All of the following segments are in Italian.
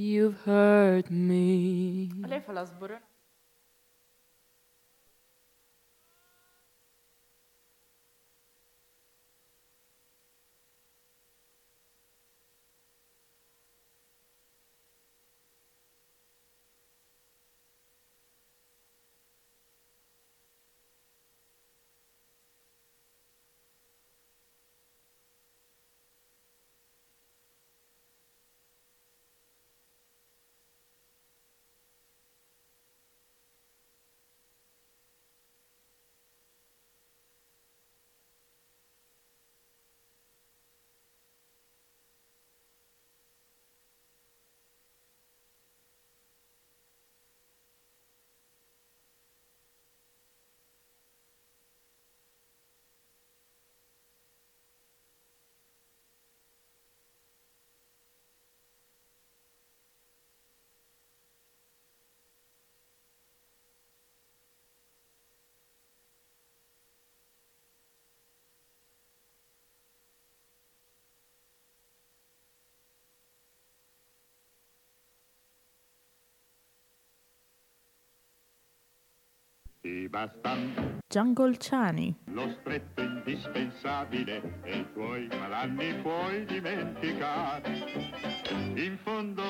you've hurt me. Lei fa la Jungle Chani. lo stretto indispensabile e i tuoi malanni puoi dimenticare. In fondo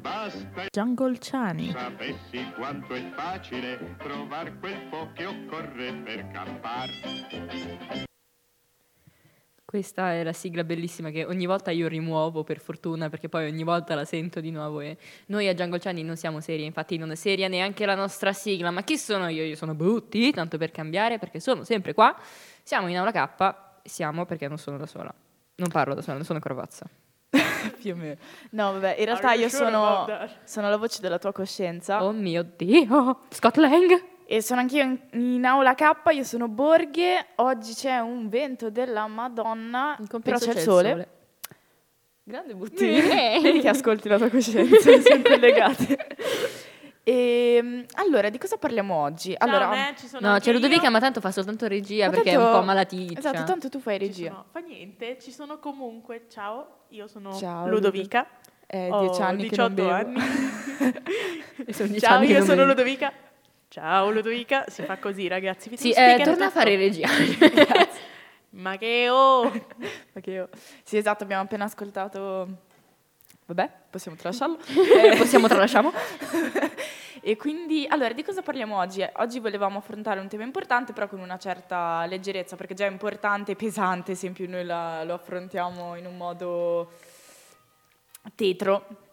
basta Jungle Chani. sapessi quanto è facile trovare quel po' che occorre per campare. Questa è la sigla bellissima che ogni volta io rimuovo per fortuna perché poi ogni volta la sento di nuovo e noi a Django Chani non siamo serie, infatti non è seria neanche la nostra sigla, ma chi sono io? Io sono Brutti, tanto per cambiare perché sono sempre qua, siamo in aula K, siamo perché non sono da sola, non parlo da sola, non sono ancora pazza. Più o meno. No, vabbè, in realtà io sono, sono la voce della tua coscienza. Oh mio Dio, Scott Lang! E sono anch'io in, in aula K, io sono Borghe. Oggi c'è un vento della Madonna, però compenso c'è il sole. Grande Butti. Vedi che ascolti la tua coscienza, sono collegate. E, allora, di cosa parliamo oggi? Allora, Ciao, me, ci sono No, c'è Ludovica, io. ma tanto fa soltanto regia Ma perché è un tanto- po' malaticcia. Esatto, tanto tu fai regia. sono- fa niente, ci sono comunque. Ciao, io sono Ciao, Ludovica. È ho dieci anni che non 18 bevo. anni. E sono dieci Ciao, anni io sono bevo. Ludovica. Ciao Ludovica, si fa così ragazzi. vi Sì, eh, torna a fare regia. Ma che oh! Perché io... Sì, esatto, abbiamo appena ascoltato... Vabbè, possiamo tralasciarlo. Eh, Possiamo tralasciamo? E quindi, allora, di cosa parliamo oggi? Oggi volevamo affrontare un tema importante, però con una certa leggerezza, perché già è importante e pesante, se in più noi la- lo affrontiamo in un modo tetro.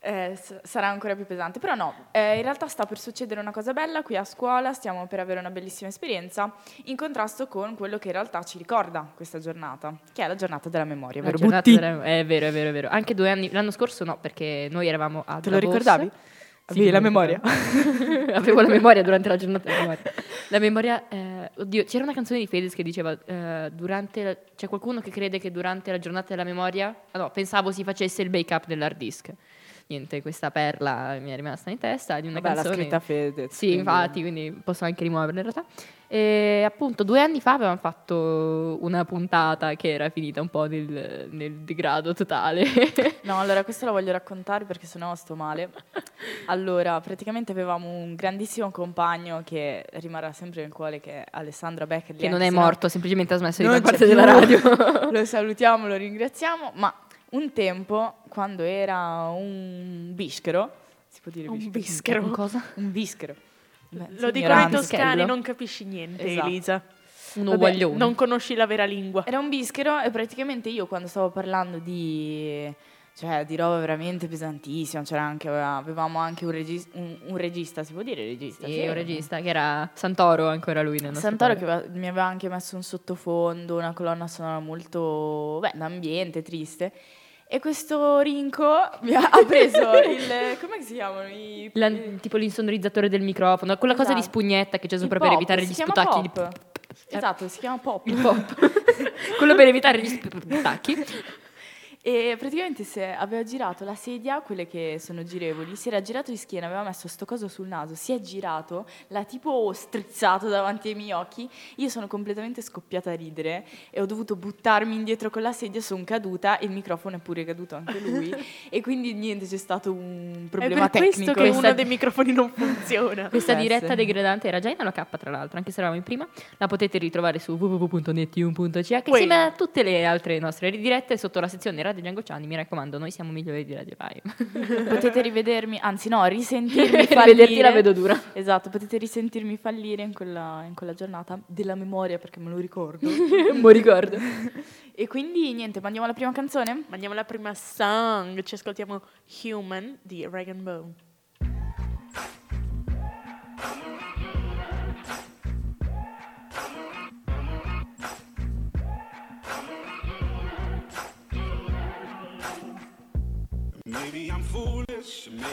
Eh, sarà ancora più pesante, però no, eh, in realtà sta per succedere una cosa bella qui a scuola, stiamo per avere una bellissima esperienza in contrasto con quello che in realtà ci ricorda questa giornata, che è la giornata della memoria, La vero giornata della- È vero, è vero, è vero. Anche due anni, l'anno scorso no, perché noi eravamo a Te lo ricordavi? Sì, la memoria? Avevo la memoria durante la giornata della memoria. La memoria, eh, oddio, c'era una canzone di Fedez che diceva, eh, durante la- c'è qualcuno che crede che durante la giornata della memoria, ah no, pensavo si facesse il backup dell'hard disk. Niente, questa perla mi è rimasta in testa di una Vabbè, l'ha canzone. scritta Fedez. Sì, quindi- infatti, quindi posso anche rimuoverla in realtà. E appunto, due anni fa avevamo fatto una puntata che era finita un po' nel, nel degrado totale. No, allora questo lo voglio raccontare perché sennò sto male. Allora, praticamente avevamo un grandissimo compagno che rimarrà sempre nel cuore, che è Alessandro Beckerli. che non è morto, semplicemente ha smesso di non far c'è parte della radio. lo salutiamo, lo ringraziamo, ma un tempo, quando era un bischero, si può dire Un bischero? bischero. Cosa? Un bischero. Beh, Lo dicono i toscani, non capisci niente, Esatto. Elisa. Un Vabbè, uguaglione. Non conosci la vera lingua. Era un bischero e praticamente io quando stavo parlando di, cioè, di roba veramente pesantissima, c'era anche, avevamo anche un, regis- un- un regista, si può dire regista? Sì, un regista che era Santoro, ancora lui nel nostro Santoro che mi aveva anche messo un sottofondo, una colonna sonora molto, beh, d'ambiente, triste. E questo Rinco mi ha, preso il, come si chiamano? I, La- tipo l'insonorizzatore del microfono, quella cosa di Esatto. spugnetta che c'è sopra per evitare si gli sputacchi. di-. Esatto, si chiama pop. Il pop. quello per evitare gli sputacchi. E praticamente se aveva girato la sedia, quelle che sono girevoli, si era girato di schiena, aveva messo sto coso sul naso, si è girato, l'ha tipo strizzato davanti ai miei occhi. Io sono completamente scoppiata a ridere e ho dovuto buttarmi indietro con la sedia, sono caduta e il microfono è pure caduto anche lui. e quindi niente, c'è stato un È problema per questo tecnico. che Questa- uno dei microfoni non funziona. Questa diretta degradante era già in alla K, tra l'altro, anche se eravamo in prima. La potete ritrovare su www.netune.ch Uè. insieme a tutte le altre nostre dirette sotto la sezione Radio Django Ciani. Mi raccomando, noi siamo migliori di Radio Live. Potete rivedermi, anzi no, risentirmi fallire. Vederti la vedo dura. Esatto, potete risentirmi fallire in quella, in quella giornata della memoria perché me lo ricordo. Mo ricordo. e quindi niente, mandiamo la prima canzone? Mandiamo la prima song, ci ascoltiamo Human di Regan Bone.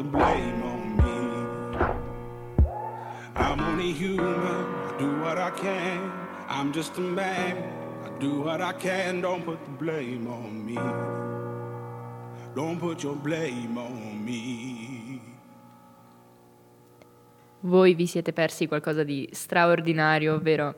The blame on me. I'm only human. I do what I can. I'm just a man. I do what I can. Don't put the blame on me. Don't put your blame on me. Voi vi siete persi qualcosa di straordinario, ovvero...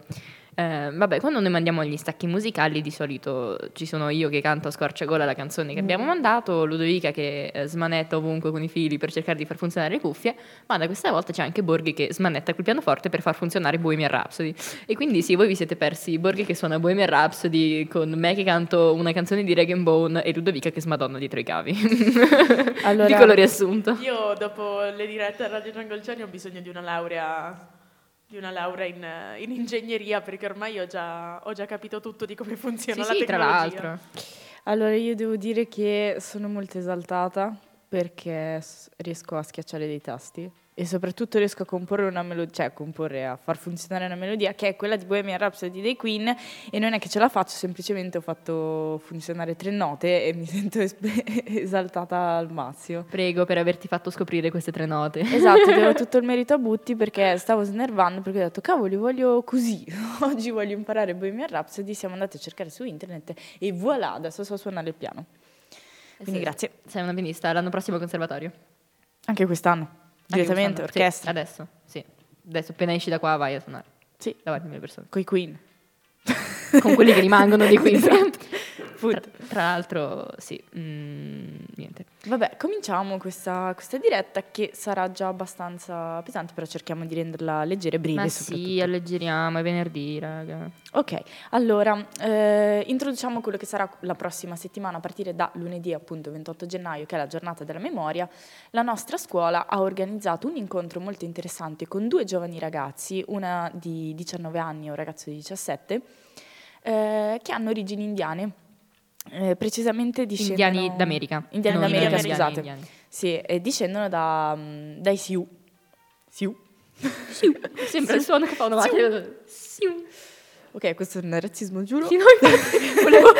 eh, vabbè, quando noi mandiamo gli stacchi musicali di solito ci sono io che canto a squarciagola la canzone che abbiamo mandato, Ludovica che eh, smanetta ovunque con i fili per cercare di far funzionare le cuffie, ma da questa volta c'è anche Borghi che smanetta col pianoforte per far funzionare Bohemian Rhapsody. E quindi sì, voi vi siete persi Borghi che suona Bohemian Rhapsody con me che canto una canzone di Regan Bone e Ludovica che smadonna dietro i cavi. Allora- Piccolo riassunto. Io dopo le dirette a Radio Giangolciani ho bisogno di una laurea, di una laurea in, in ingegneria perché ormai ho già, ho già capito tutto di come funziona Sì, la sì, tra tecnologia. l'altro. Allora io devo dire che sono molto esaltata perché riesco a schiacciare dei tasti e soprattutto riesco a comporre una melodia, cioè a comporre, a far funzionare una melodia che è quella di Bohemian Rhapsody dei Queen e non è che ce la faccio, semplicemente ho fatto funzionare tre note e mi sento es- esaltata al massimo. Prego per averti fatto scoprire queste tre note. Esatto, devo tutto il merito a Butti perché stavo snervando perché ho detto cavoli voglio così, oggi voglio imparare Bohemian Rhapsody, siamo andati a cercare su internet e voilà, adesso so suonare il piano. Quindi Sì. grazie, Sei una pianista, l'anno prossimo conservatorio. anche quest'anno, direttamente, quest'anno. orchestra, Sì, adesso, sì. Adesso appena esci da qua vai a suonare. sì, Davanti a mille persone. coi Queen. Con quelli che rimangono di qui. tra, tra l'altro, sì, mm, niente. Vabbè, cominciamo questa, questa diretta che sarà già abbastanza pesante, però cerchiamo di renderla leggera e breve Ma sì, alleggeriamo, è venerdì, raga. Ok, allora eh, introduciamo quello che sarà la prossima settimana a partire da lunedì appunto 28 gennaio che è la giornata della memoria. La nostra scuola ha organizzato un incontro molto interessante con due giovani ragazzi, una di 19 anni e un ragazzo di 17, eh, che hanno origini indiane. Eh, precisamente discendono... Indiani d'America. Indiani Non d'America, indiani, scusate. indiani. Sì, e discendono da, mm, dai Sioux. Sioux? Sembra il suono che fa una macchina. Sì, Ok, questo non è razzismo, giuro. no, infatti, volevo,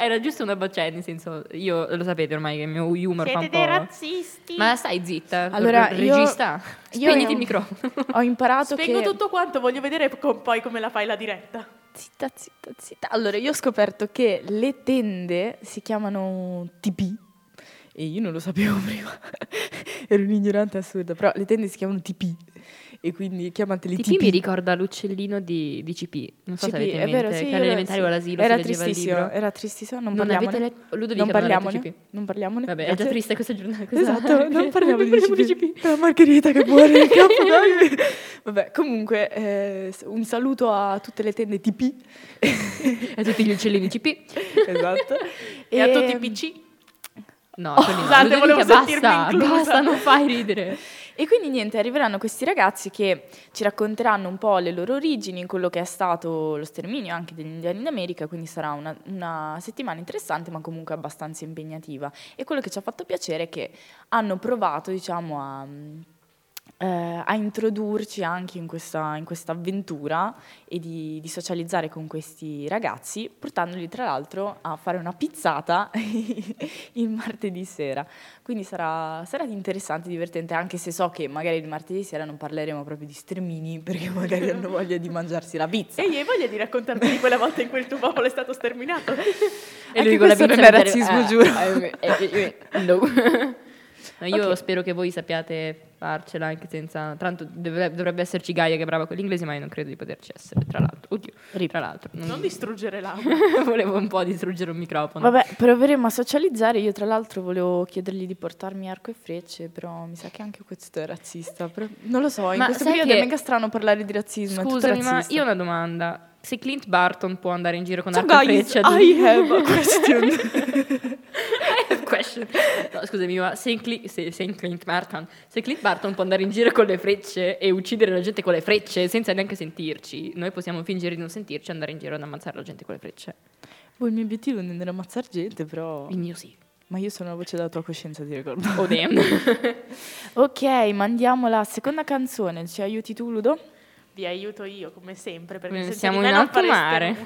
era giusto una battuta, nel senso, io lo sapete ormai che il mio humor fa un Siete po'... dei razzisti. Ma stai zitta, Allora, r- io- regista, io- spegniti il microfono. Ho imparato Spengo che... tutto quanto, voglio vedere poi come la fai la diretta. Zitta, zitta, zitta. Allora, io ho scoperto che le tende si chiamano TP. E io non lo sapevo prima. Ero un'ignorante assurda, però le tende si chiamano TP. E quindi chiamateli TP TP. mi ricorda l'uccellino di, di CP, non so CP, se avete in è vero, mente, sì, che all'elementare o all'asilo Era tristissimo, era tristissimo, non, Non parliamone. avete letto- Ludovico non non parliamone, CP. non parliamone. Vabbè, è già grazie. triste questa giornata. questa- Esatto, non parliamo di parliamo CP. La Margherita che muore in campo. Vabbè, comunque, eh, un saluto a tutte le tende TP. E tutti gli uccellini CP. esatto. E a tutti i Ehm, PC. No, no. Scusate, Ludovica, volevo basta, inclusa. basta, non fai ridere. E quindi niente, arriveranno questi ragazzi che ci racconteranno un po' le loro origini, quello che è stato lo sterminio anche degli indiani d'America, quindi sarà una, una settimana interessante ma comunque abbastanza impegnativa. E quello che ci ha fatto piacere è che hanno provato, diciamo, a, eh, a introdurci anche in questa, in questa avventura e di, di socializzare con questi ragazzi, portandoli tra l'altro a fare una pizzata il martedì sera. Quindi sarà, sarà interessante, divertente, anche se so che magari il martedì sera non parleremo proprio di stermini, perché magari hanno voglia di mangiarsi la pizza. Ehi, hai voglia di raccontarmi di quella volta in cui il tuo popolo è stato sterminato? E Anche lui con la pizza non è razzismo, eh, giuro. eh, eh, eh, no. No, io Ok. spero che voi sappiate farcela anche senza... Tanto dovrebbe, dovrebbe esserci Gaia che è brava con l'inglese, ma io non credo di poterci essere, tra l'altro. Oddio, tra l'altro. Non distruggere l'aula. Volevo un po' distruggere un microfono. Vabbè, proveremo a socializzare. Io, tra l'altro, volevo chiedergli di portarmi arco e frecce, però mi sa che anche questo è razzista. Però- non lo so, in Ma questo periodo che- è mega strano parlare di razzismo. Scusami, ma io ho una domanda. Se Clint Barton può andare in giro con So arco e guys, freccia... I have a question. Question. No, scusami, ma se, Cli- se- se Clint Barton, se Clint Barton può andare in giro con le frecce e uccidere la gente con le frecce senza neanche sentirci, noi possiamo fingere di non sentirci e andare in giro ad ammazzare la gente con le frecce. Boh, il mio obiettivo non era ammazzare gente, però... Il mio sì. Ma io sono la voce della tua coscienza, ti ricordo. Oh damn. ok, mandiamo la seconda canzone. Ci aiuti tu, Ludo? Vi aiuto io, come sempre, perché siamo in alto mare.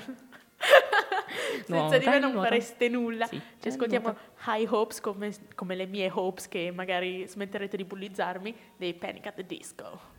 Nuota, senza di me non nuota. fareste nulla. Sì, Ci ascoltiamo High Hopes come, come le mie hopes che magari smetterete di bullizzarmi dei Panic at the Disco.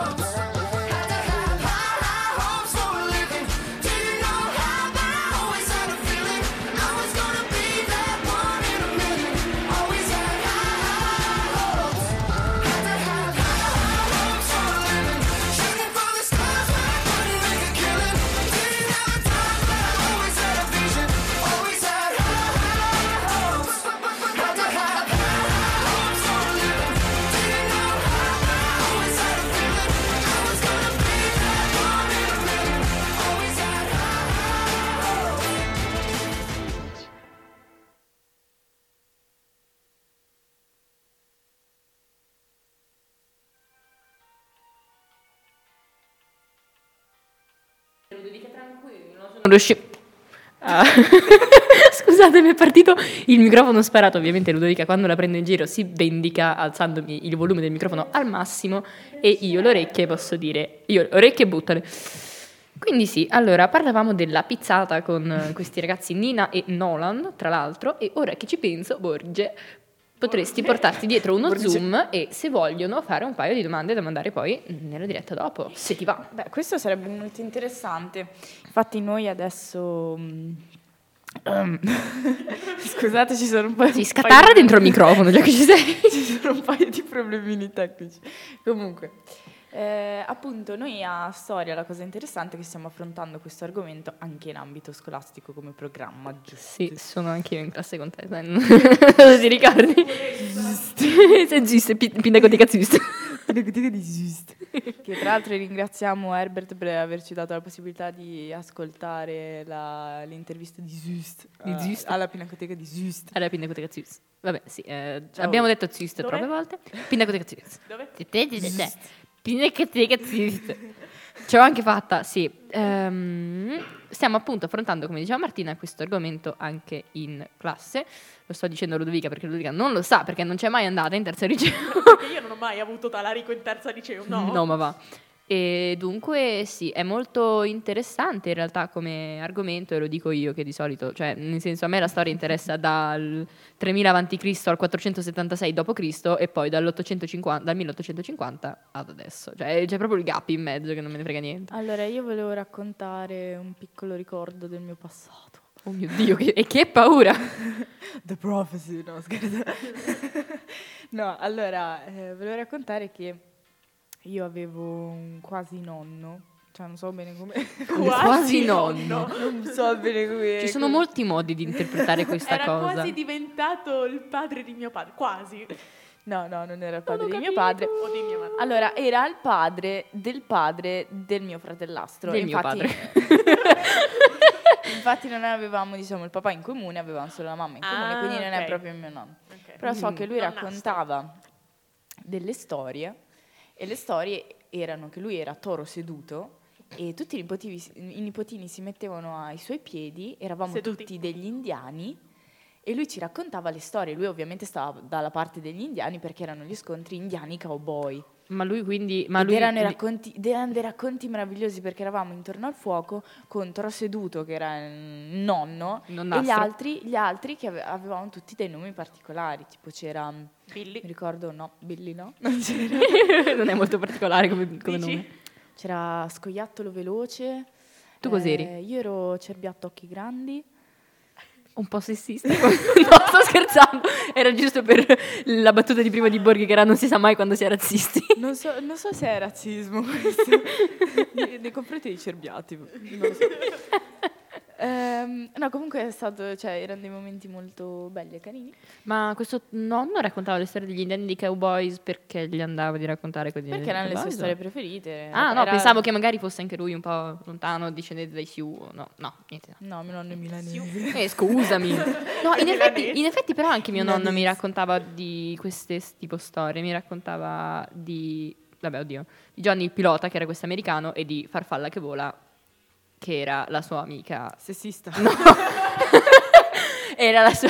Oh. Ah. Scusate, mi è partito il microfono sparato. Ovviamente Ludovica quando la prendo in giro si vendica alzandomi il volume del microfono al massimo e io le orecchie posso dire, io le orecchie buttale. Quindi sì, allora parlavamo della pizzata con questi ragazzi Nina e Nolan, tra l'altro, e ora che ci penso, Borge, potresti portarti dietro uno Zoom e se vogliono fare un paio di domande da mandare poi nella diretta dopo, se ti va. Beh, questo sarebbe molto interessante. Infatti noi adesso... mm, ehm, Scusate, ci sono un po' Sì, un scatarra paio di- dentro il microfono, già che ci sei. ci sono un paio di problemini tecnici. Comunque, eh, appunto, noi a Storia la cosa interessante è che stiamo affrontando questo argomento anche in ambito scolastico come programma, giusto? Sì, sono anche io in classe con te, ti ricordi? Se esiste, pi- pindacoteca esiste. Che tra l'altro ringraziamo Herbert per averci dato la possibilità di ascoltare la- l'intervista di Zust, Di eh, Zust. alla Pinacoteca di Zust. Alla pindacoteca esiste. Vabbè, sì, eh, abbiamo detto Dove? troppe volte. Pindacoteca esiste. Dove? Pindacoteca esiste. Ce l'ho anche fatta, sì. Ehm, stiamo appunto affrontando, come diceva Martina, questo argomento anche in classe. Lo sto dicendo a Ludovica perché Ludovica non lo sa perché non c'è mai andata in terza liceo. Perché io non ho mai avuto talarico in terza liceo, no? No, ma va. E dunque sì, è molto interessante in realtà come argomento e lo dico io che di solito, cioè nel senso a me la storia interessa dal 3000 a.C. al 476 d.C. e poi dall'850 dal 1850 ad adesso, cioè c'è proprio il gap in mezzo che non me ne frega niente. Allora, io volevo raccontare un piccolo ricordo del mio passato. Oh mio Dio, che, e che paura! The Prophecy, no scherzo. no, allora, eh, volevo raccontare che io avevo un quasi nonno, cioè non so bene come... Quasi nonno. non so bene come... Ci sono come- molti modi di interpretare questa Era cosa. quasi diventato il padre di mio padre, quasi. No, no, non era il padre di mio padre. O di mia madre. Allora, era il padre del padre del mio fratellastro. Del mio Infatti- padre. Infatti non avevamo, diciamo, il papà in comune, avevamo solo la mamma in comune, Ah, quindi non ok. è proprio mio nonno. Ok. Però so che lui Nonnastro. raccontava delle storie e le storie erano che lui era toro seduto e tutti i nipotini, i nipotini si mettevano ai suoi piedi, eravamo Seduti. tutti degli indiani e lui ci raccontava le storie. Lui ovviamente stava dalla parte degli indiani perché erano gli scontri indiani cowboy. Ma lui quindi... Ma lui, erano, i racconti, erano dei racconti meravigliosi perché eravamo intorno al fuoco con Toro Seduto, che era il nonno, e gli Nonnastro. altri, gli altri che ave- avevano tutti dei nomi particolari. Tipo c'era, mi Billy. ricordo, no, Billy no, non c'era. non è molto particolare come, come nome. c'era Scoiattolo Veloce. Tu cos'eri? Eh, io ero Cerbiatto Occhi Grandi. Un po' sessista. no, sto scherzando. Era giusto per la battuta di prima di Borghi che era non si sa mai quando si è razzisti. Non so, non so se è razzismo questo, nei, confronti dei cerbiati, non lo so. Ehm, no, comunque è stato, cioè, erano dei momenti molto belli e carini. Ma questo nonno raccontava le storie degli indiani di cowboys perché gli andava di raccontare quelli Perché erano le sue storie preferite. Ah, no, Era- pensavo che magari fosse anche lui un po' lontano, discendente dai Sioux. No, no, niente. No, mio nonno è milanese. Eh, scusami. No, in effetti, in effetti però anche mio nonno mi raccontava di queste tipo storie, mi raccontava di vabbè, oddio, di Johnny il pilota che era questo americano e di Farfalla che vola che era la sua amica. Sessista. Era la sua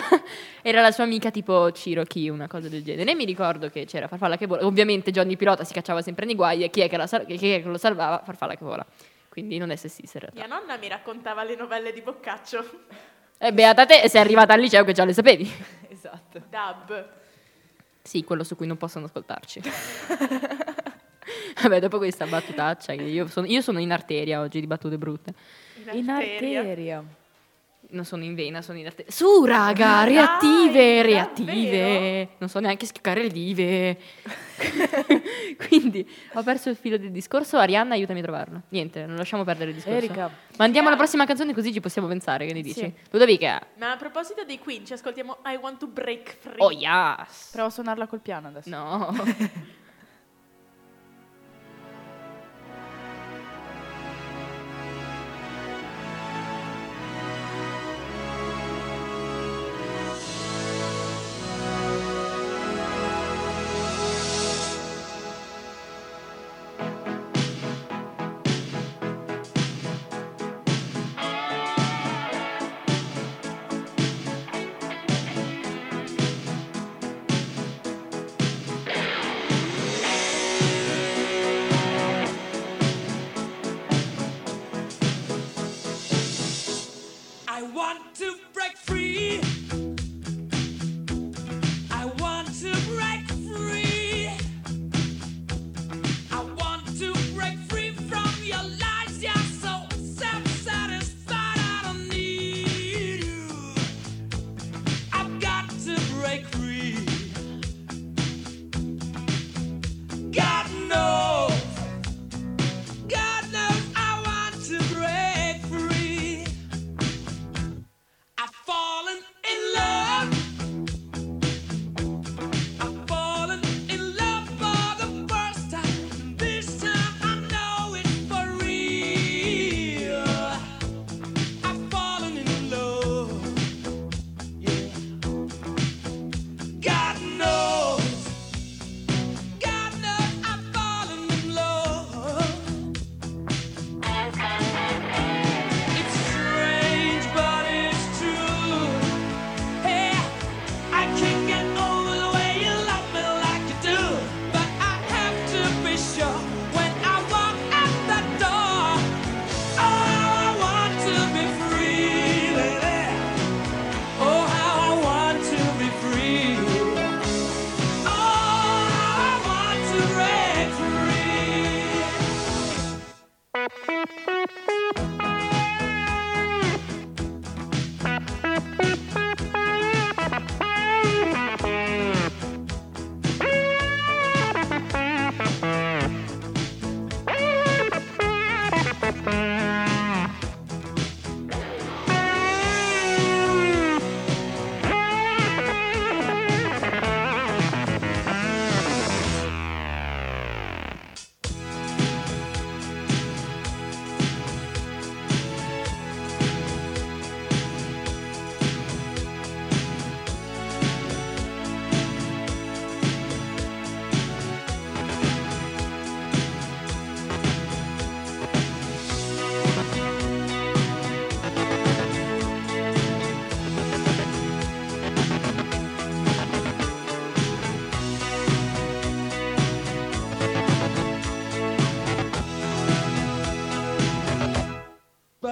era la sua amica tipo Cherokee, una cosa del genere. E mi ricordo che c'era Farfalla che vola. Ovviamente Johnny il pilota si cacciava sempre nei guai e chi è che, sal- chi è che lo salvava? Farfalla che vola. Quindi non è sessista in realtà. Mia nonna mi raccontava le novelle di Boccaccio. E beata te, sei arrivata al liceo che già le sapevi. esatto. Dub. Sì, quello su cui non possono ascoltarci. Vabbè, dopo questa battutaccia, io sono, io sono in arteria oggi di battute brutte. In arteria. Non sono in vena, sono in arteria. Su, raga, Dai, reattive, davvero? reattive. Non so neanche schioccare le dive. Quindi ho perso il filo del discorso. Arianna, aiutami a trovarlo. Niente, non lasciamo perdere il discorso. Erika. Ma andiamo alla prossima canzone così ci possiamo pensare, che ne dici? Sì. Ludovica. Ma a proposito dei Queen, ci ascoltiamo I Want to Break Free. Oh, yes. Provo a suonarla col piano adesso. No.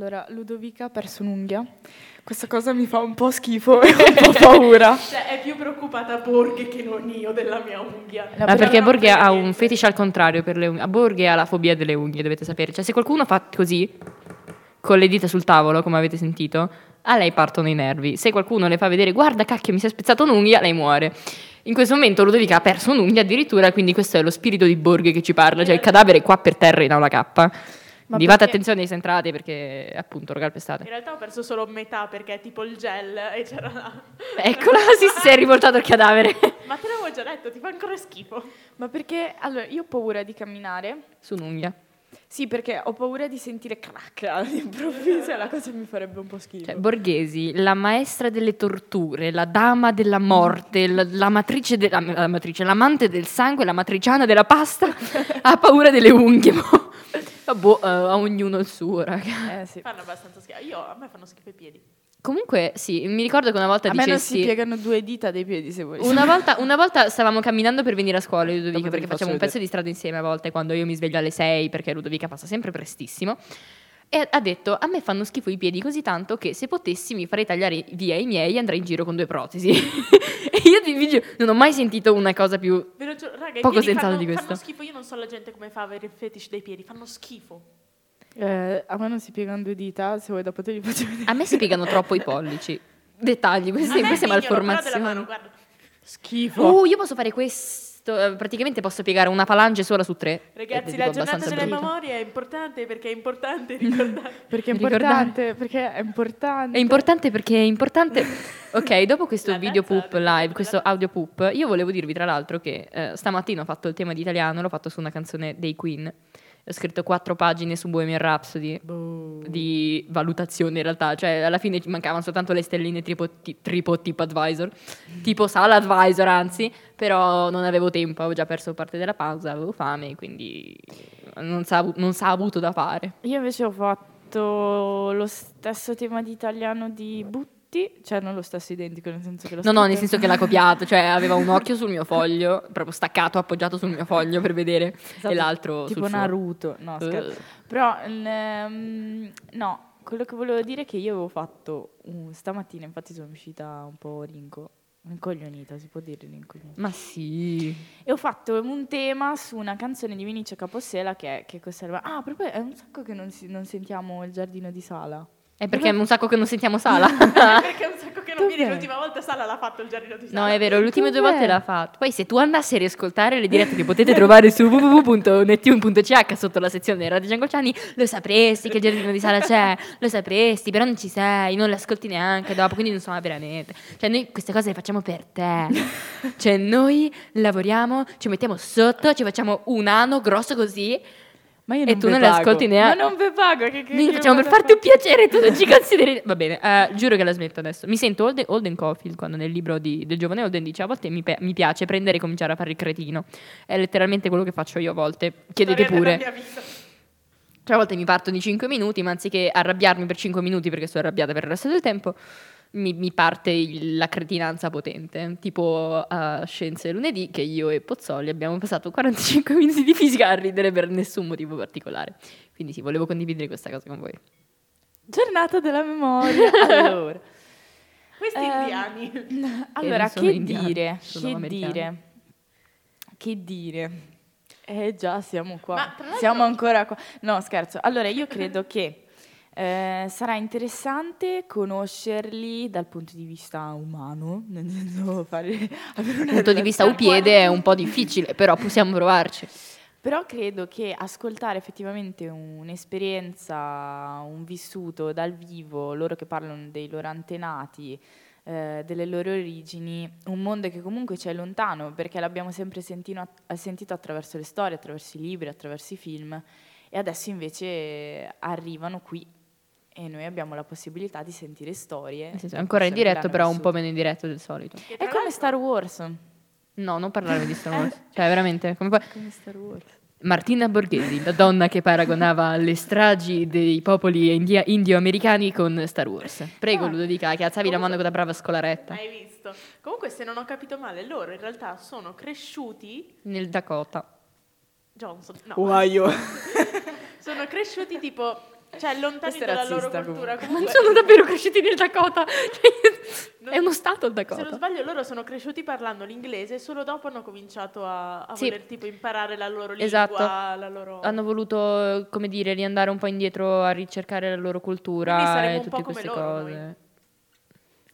Allora, Ludovica ha perso un'unghia. Questa cosa mi fa un po' schifo e un po' paura. Cioè, è più preoccupata Borghe che non io della mia unghia. Ma perché Borghe ha un fetish al contrario per le unghie. A Borghe ha la fobia delle unghie, dovete sapere. Cioè, se qualcuno fa così, con le dita sul tavolo, come avete sentito, a lei partono i nervi. Se qualcuno le fa vedere, guarda cacchio, mi si è spezzato un'unghia, lei muore. In questo momento Ludovica ha perso un'unghia addirittura, quindi questo è lo spirito di Borghe che ci parla. Cioè, il cadavere è qua per terra in aula K. Quindi fate attenzione se entrate perché, appunto, lo In calpestate. realtà ho perso solo metà perché è tipo il gel e c'era la... Eccola, si, si è rivoltato il cadavere. Ma te l'avevo già detto, ti fa ancora schifo. Ma perché, allora, io ho paura di camminare. Su un'unghia. Sì, perché ho paura di sentire crack all'improvviso e la cosa mi farebbe un po' schifo. Cioè, Borghesi, la maestra delle torture, la dama della morte, la, la matrice della la matrice, l'amante del sangue, la matriciana della pasta, ha paura delle unghie. Mo. Boh, eh, a ognuno il suo, raga. Eh sì. Fanno abbastanza schifo. Io, a me fanno schifo i piedi. Comunque, sì, mi ricordo che una volta A me non si dicessi... piegano due dita dei piedi se vuoi. Una volta, una volta stavamo camminando per venire a scuola, io e Ludovica, perché facciamo un vedere. pezzo di strada insieme a volte, quando io mi sveglio alle 6, perché Ludovica passa sempre prestissimo. E ha detto, a me fanno schifo i piedi così tanto che se potessi mi farei tagliare via i miei e andrei in giro con due protesi. e io ti dico, non ho mai sentito una cosa più... Ve lo giuro, raga, Poco fanno, di questo. fanno schifo. Io non so la gente come fa a avere il fetish dei piedi. Fanno schifo. Eh, a me non si piegano due dita, se vuoi dopo te li faccio vedere. A me si piegano troppo i pollici. Dettagli, queste, queste malformazioni. mano, guarda. Schifo. Uh, io posso fare questo. Eh, Praticamente posso piegare una falange sola su tre. Ragazzi, è la giornata delle brutto. memorie è importante perché è importante ricordare. Perché è Ricordare. importante, perché è importante. È importante perché è importante. Ok, dopo questo La video poop live, questo audio poop, io volevo dirvi tra l'altro che eh, stamattina ho fatto il tema di italiano, l'ho fatto su una canzone dei Queen. Ho scritto quattro pagine su Bohemian Rhapsody di valutazione in realtà, cioè alla fine ci mancavano soltanto le stelline tipo, ti- tipo tip advisor, tipo sala advisor anzi, però non avevo tempo, avevo già perso parte della pausa, avevo fame, quindi non sa, non sa avuto da fare. Io invece ho fatto lo stesso tema di italiano di Butti, cioè non lo stesso identico, nel senso che lo No, no, nel senso che l'ha copiato, cioè aveva un occhio sul mio foglio, proprio staccato, appoggiato sul mio foglio per vedere, e l'altro tipo sul suo. Naruto. No, scherzo. Eh. Però ehm, no, quello che volevo dire è che io avevo fatto un- stamattina, infatti sono uscita un po' rinco, rincoglionita, si può dire rincoglionita. Ma sì. E ho fatto un tema su una canzone di Vinicio Capossela che è che conserva. Ah, proprio è un sacco che non, si- non sentiamo il giardino di Sala. È perché è un sacco che non sentiamo Sala. perché un sacco che non vieni l'ultima volta Sala l'ha fatto il giardino di No, Sala. è vero, le ultime due volte l'ha fatto. Poi se tu andassi a riascoltare le dirette che potete trovare su www.nettune.ch sotto la sezione Radio Giangolciani, lo sapresti che il giardino di sala c'è, lo sapresti, però non ci sei, non le ascolti neanche dopo, quindi non so veramente. Cioè noi queste cose le facciamo per te. Cioè noi lavoriamo, ci mettiamo sotto, ci facciamo un ano grosso così Ma io E tu non le ascolti neanche. Ma non ve pago. Che, che, Noi facciamo per farti un piacere, tu non ci consideri. Va bene, eh, giuro che la smetto adesso. Mi sento Holden, Holden Caulfield quando nel libro di- del giovane Holden dice: A volte mi, pe- mi piace prendere e cominciare a fare il cretino. È letteralmente quello che faccio io a volte. Chiedete Storia pure. Cioè, a volte mi parto di 5 minuti, ma anziché arrabbiarmi per 5 minuti perché sto arrabbiata per il resto del tempo, mi, mi parte il- la cretinanza potente. Tipo a Scienze lunedì, che io e Pozzoli abbiamo passato 45 minuti di fisica a ridere per nessun motivo particolare. Quindi sì, volevo condividere questa cosa con voi. Giornata della memoria. allora. Questi Ehm, indiani. Allora, sono che indiani, dire? Che americani. dire? Che dire? Eh già, siamo qua. Siamo ancora qua. No, scherzo. Allora, io credo che eh, sarà interessante conoscerli dal punto di vista umano, nel senso fare Dal punto di vista upiede è un po' difficile, però possiamo provarci. Però credo che ascoltare effettivamente un'esperienza, un vissuto dal vivo, loro che parlano dei loro antenati, eh, delle loro origini, un mondo che comunque ci è lontano perché l'abbiamo sempre sentino- sentito attraverso le storie, attraverso i libri, attraverso i film e adesso invece arrivano qui e noi abbiamo la possibilità di sentire storie. Senso, ancora in diretto, però un po' meno in diretto del solito. È come l'altro- Star Wars. No, non parlarmi di Star Wars. Cioè, veramente. Come poi... Come Star Wars. Martina Borghesi, la donna che paragonava le stragi dei popoli india- indio-americani con Star Wars. Prego, Ah. Ludovica, che alzavi la mano con la brava scolaretta. Hai visto? Comunque, se non ho capito male, loro in realtà sono cresciuti. Nel Dakota. Johnson, no. Ohio. Sono cresciuti tipo. Cioè, lontani dalla loro cultura. Non Comunque, sono davvero cresciuti nel Dakota. Non- È uno stato il Se non Dakota. sbaglio, loro sono cresciuti parlando l'inglese e solo dopo hanno cominciato a, a Sì. voler tipo imparare la loro lingua, Esatto. la loro... Hanno voluto, come dire, riandare un po' indietro a ricercare la loro cultura e tutte queste loro, cose. noi.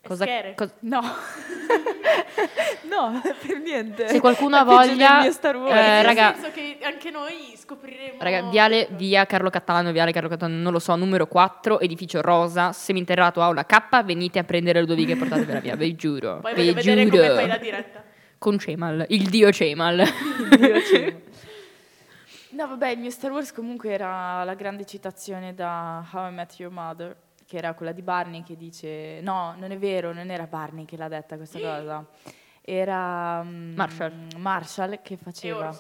Cosa, cos- No. no, per niente. se qualcuno ha voglia, mio Star Wars. eh, Nel raga, senso che anche noi scopriremo... raga, viale via Carlo Cattaneo, viale Carlo Cattaneo, non lo so, numero 4, edificio rosa, seminterrato Aula K, venite a prendere Ludovica e portatevela via, vi giuro. Poi vi voglio vedere come giuro. fai la diretta. Con Cemal, il dio Cemal. No, vabbè, il mio Star Wars comunque era la grande citazione da How I Met Your Mother, che era quella di Barney che dice... No, non è vero, non era Barney che l'ha detta questa cosa. Era... mm, Marshall. Marshall che faceva.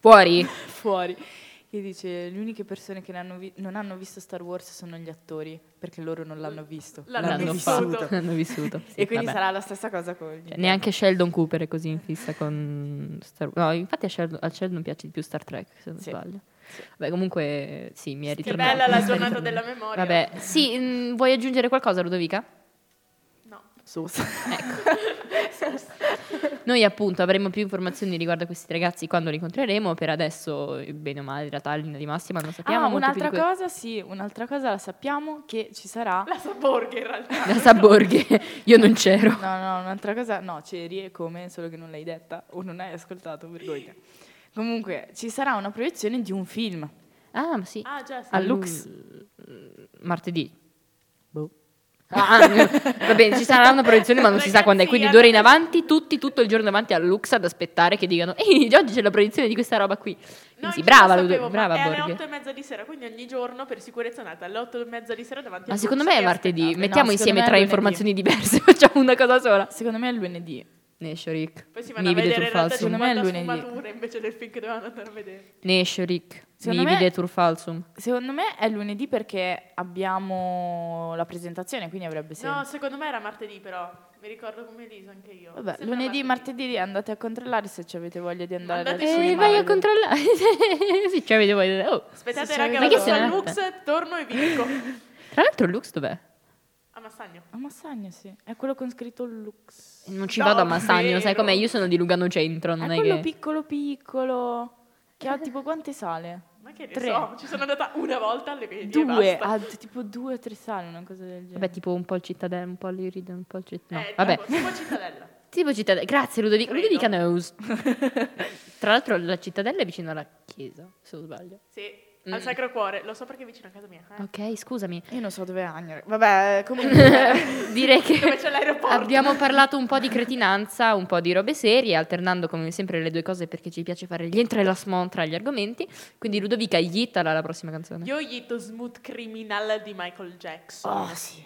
Fuori. fuori. Che dice, le uniche persone che vi- non hanno visto Star Wars sono gli attori, perché loro non l'hanno visto. L'hanno L'hanno vissuto. L'hanno vissuto. Sì, E quindi vabbè. sarà la stessa cosa con Cioè, neanche Sheldon Cooper è così in fissa con Star Wars. No, infatti a Sheldon, a Sheldon piace di più Star Trek, se non Sì. sbaglio. Vabbè, comunque sì, mi è Che ritornato. bella la giornata della memoria. Vabbè, sì, mm, vuoi aggiungere qualcosa, Ludovica? No. Noi appunto avremo più informazioni riguardo a questi ragazzi quando li incontreremo. Per adesso, bene o male, in realtà in linea di massima non sappiamo Ah, molto più un'altra que- cosa, sì, un'altra cosa la sappiamo che ci sarà. La Saborghe in realtà. La Saborghe, io non c'ero. No, no, un'altra cosa, no, c'eri e come, solo che non l'hai detta o non hai ascoltato, vergogna. Comunque, ci sarà una proiezione di un film. Ah, ma sì. Ah, già, sì. Al Lux. Martedì. Boh. Ah, va bene, ci sarà una proiezione, ma non si sa quando è. Quindi Ragazzi, d'ora in avanti, tutti tutto il giorno davanti al Lux ad aspettare che dicano: Ehi, oggi c'è la proiezione di questa roba qui. No, brava, lo sapevo, brava ma è alle otto e mezza di sera, quindi ogni giorno per sicurezza è andata alle otto e mezza di sera davanti Ma al secondo Lux me è martedì. aspettate. Mettiamo No, insieme secondo me tre informazioni diverse, facciamo una cosa sola. Secondo me è lunedì. Neshorik. Poi si vanno a vedere in realtà. Secondo me è 50 lunedì. invece del film che dovevano andare a vedere. Neshorik. Secondo Nivide me- turfalsum. Secondo me è lunedì perché abbiamo la presentazione, quindi avrebbe senso. No, secondo me era martedì però. Mi ricordo come Elisa anche io. Vabbè, Sembra lunedì, martedì andate a controllare se ci avete voglia di andare Andate su Eh, vai a controllare. sì, cioè, avete voglia di- oh. Aspettate Se raga, vado al serata? Lux, torno e vi dico. Tra l'altro, il Lux dov'è? A Massagno. A Massagno, sì. È quello con scritto Lux. Non ci No, vado a Massagno, sai com'è? Io sono di Lugano Centro, non è è, quello che... piccolo piccolo. Che ha tipo quante sale? Ma che ne Tre. so, ci sono andata una volta alle medie Due, d- tipo due o tre sale, una cosa del genere. Vabbè, tipo un po' il Cittadella, un po' l'Iride, un po' il Cittadella. No, Eh, vabbè. tipo, tipo Cittadella. Tipo Cittadella. Grazie Ludovica. Credo. Ludovica knows. Tra l'altro la Cittadella è vicino alla chiesa, se non sbaglio. Sì, Mm. al Sacro Cuore. Lo so perché è vicino a casa mia. eh. Ok, scusami. Io non so dove è Agnere. Vabbè, comunque. Direi che Dove c'è l'aeroporto. abbiamo parlato un po' di cretinanza, un po' di robe serie, alternando come sempre le due cose perché ci piace fare gli entrelasmont tra gli argomenti. Quindi Ludovica, yittala la prossima canzone. Io gli do Smooth Criminal di Michael Jackson. Oh, sì.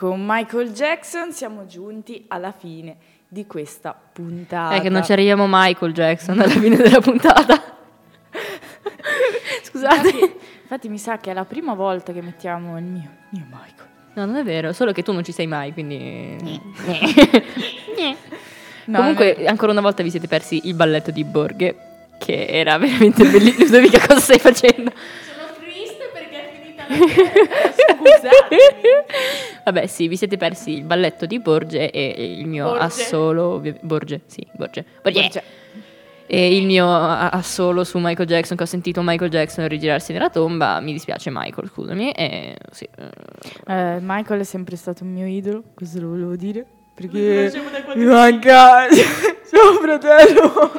Con Michael Jackson siamo giunti alla fine di questa puntata. È che non ci arriviamo mai col Jackson alla fine della puntata. Scusate. Infatti, infatti mi sa che è la prima volta che mettiamo il mio, mio Michael. No, non è vero, solo che tu non ci sei mai, quindi... No, Comunque, ancora una volta vi siete persi il balletto di Borghe, che era veramente bellissimo. Ludovica, cosa stai facendo? Sono triste perché è finita la diretta, scusatemi. Vabbè, sì, vi siete persi il balletto di Borge e il mio Borge. assolo... Borge, sì, Borge. Borge. Borge. E il mio a- assolo su Michael Jackson, che ho sentito Michael Jackson rigirarsi nella tomba. Mi dispiace, Michael, scusami. E, sì, eh, Eh, Michael è sempre stato un mio idolo, questo lo volevo dire. Perché mi manca suo fratello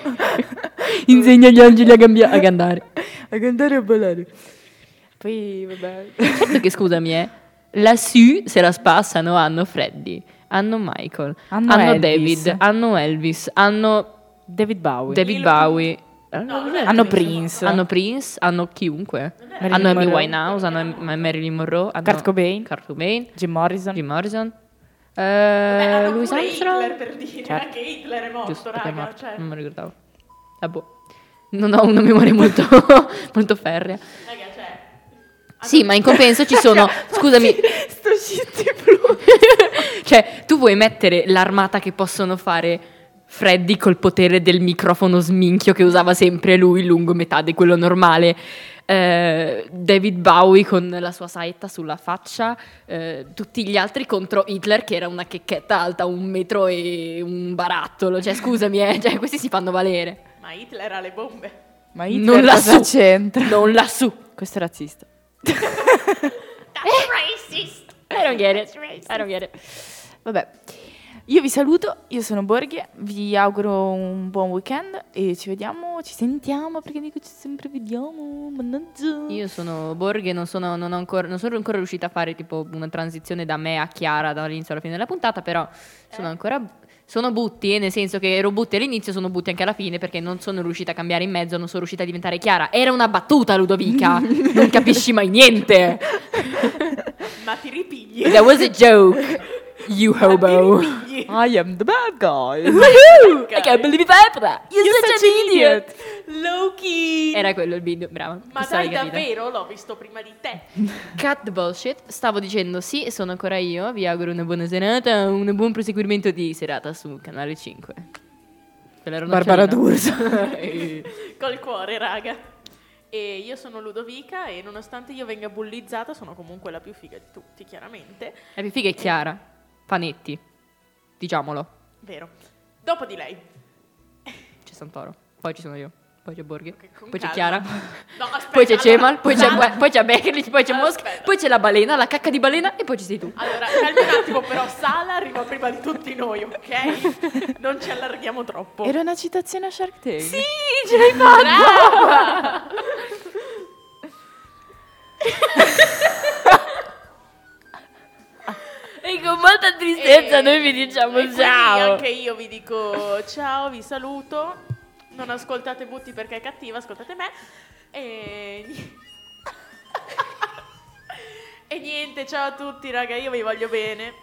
insegna agli angeli a, cambia- a cantare. a cantare e a ballare. Poi, vabbè. Certo che scusami, eh. Lassù se la spassano, hanno Freddy, hanno Michael, Hanno hanno, Elvis. David, hanno Elvis, hanno David Bowie. David Bowie. Hanno Prince. Hanno Prince, hanno chiunque. Marilyn hanno Amy. Winehouse, hanno Marilyn Monroe, hanno Kurt Cobain. Kurt Cobain, Jim Morrison. Jim Morrison, eh, hanno Louis Armstrong. Hitler per dire, Certo. anche Hitler è morto, Giusto, perché è raga. morto, Cioè, non mi ricordavo. Ah, boh. Non ho una memoria molto, molto ferrea. raga, cioè, Sì, ma in compenso ci sono. Scusami, Sto cioè, tu vuoi mettere l'armata che possono fare Freddy col potere del microfono sminchio che usava sempre lui, lungo metà di quello normale. eh, David Bowie con la sua saetta sulla faccia, eh, tutti gli altri contro Hitler che era una checchetta alta un metro e un barattolo. Cioè, scusami, eh, cioè, questi si fanno valere. ma Hitler ha le bombe. Ma Non Hitler lassù. cosa c'entra? Non lassù. Questo è razzista. I don't get it. I don't get it. Vabbè. Io vi saluto, io sono Borghi, vi auguro un buon weekend e ci vediamo, ci sentiamo perché dico ci sempre vediamo, mannaggia. Io sono Borghe, non sono, non, ho ancora, non sono ancora riuscita a fare tipo una transizione da me a Chiara dall'inizio alla fine della puntata, però sono ancora... Sono butti, nel senso che ero butti all'inizio, sono butti anche alla fine perché non sono riuscita a cambiare in mezzo, non sono riuscita a diventare Chiara. Era una battuta, Ludovica! non capisci mai niente! Ma ti ripigli. That was a joke, you hobo. I am the bad guy. I can't believe said that! You're, You're such an idiot! Loki. Era quello il video, brava. Ma dai, davvero? L'ho visto prima di te. Cut the bullshit. Stavo dicendo sì, sono ancora io. Vi auguro una buona serata, un buon proseguimento di serata su Canale 5. Quella era una Barbara. D'Urso. Col cuore, raga. E io sono Ludovica e nonostante io venga bullizzata sono comunque la più figa di tutti, chiaramente. La più figa è Chiara. Panetti. Diciamolo. Vero. Dopo di lei. C'è Santoro. Poi ci sono io. Poi c'è Borghi. con Poi c'è calma. Chiara. No, aspetta, Poi c'è allora- Cemal. Poi c'è, Sala- poi c'è Beckerlich. Poi c'è Mosca. Aspetta. Poi c'è la balena, la cacca di balena. E poi ci sei tu. Allora, calmi un attimo, però Sala arriva prima di tutti noi, ok? Non ci allarghiamo troppo. Era una citazione a Shark Tank. Sì, ce l'hai fatta! Con molta tristezza E- noi vi diciamo e ciao. Anche io vi dico ciao, vi saluto. Non ascoltate Butti perché è cattiva, ascoltate me. E... e niente, ciao a tutti raga, io vi voglio bene.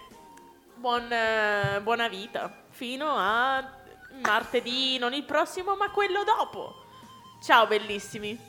Buon, eh, buona vita. Fino a martedì, non il prossimo, ma quello dopo. Ciao bellissimi.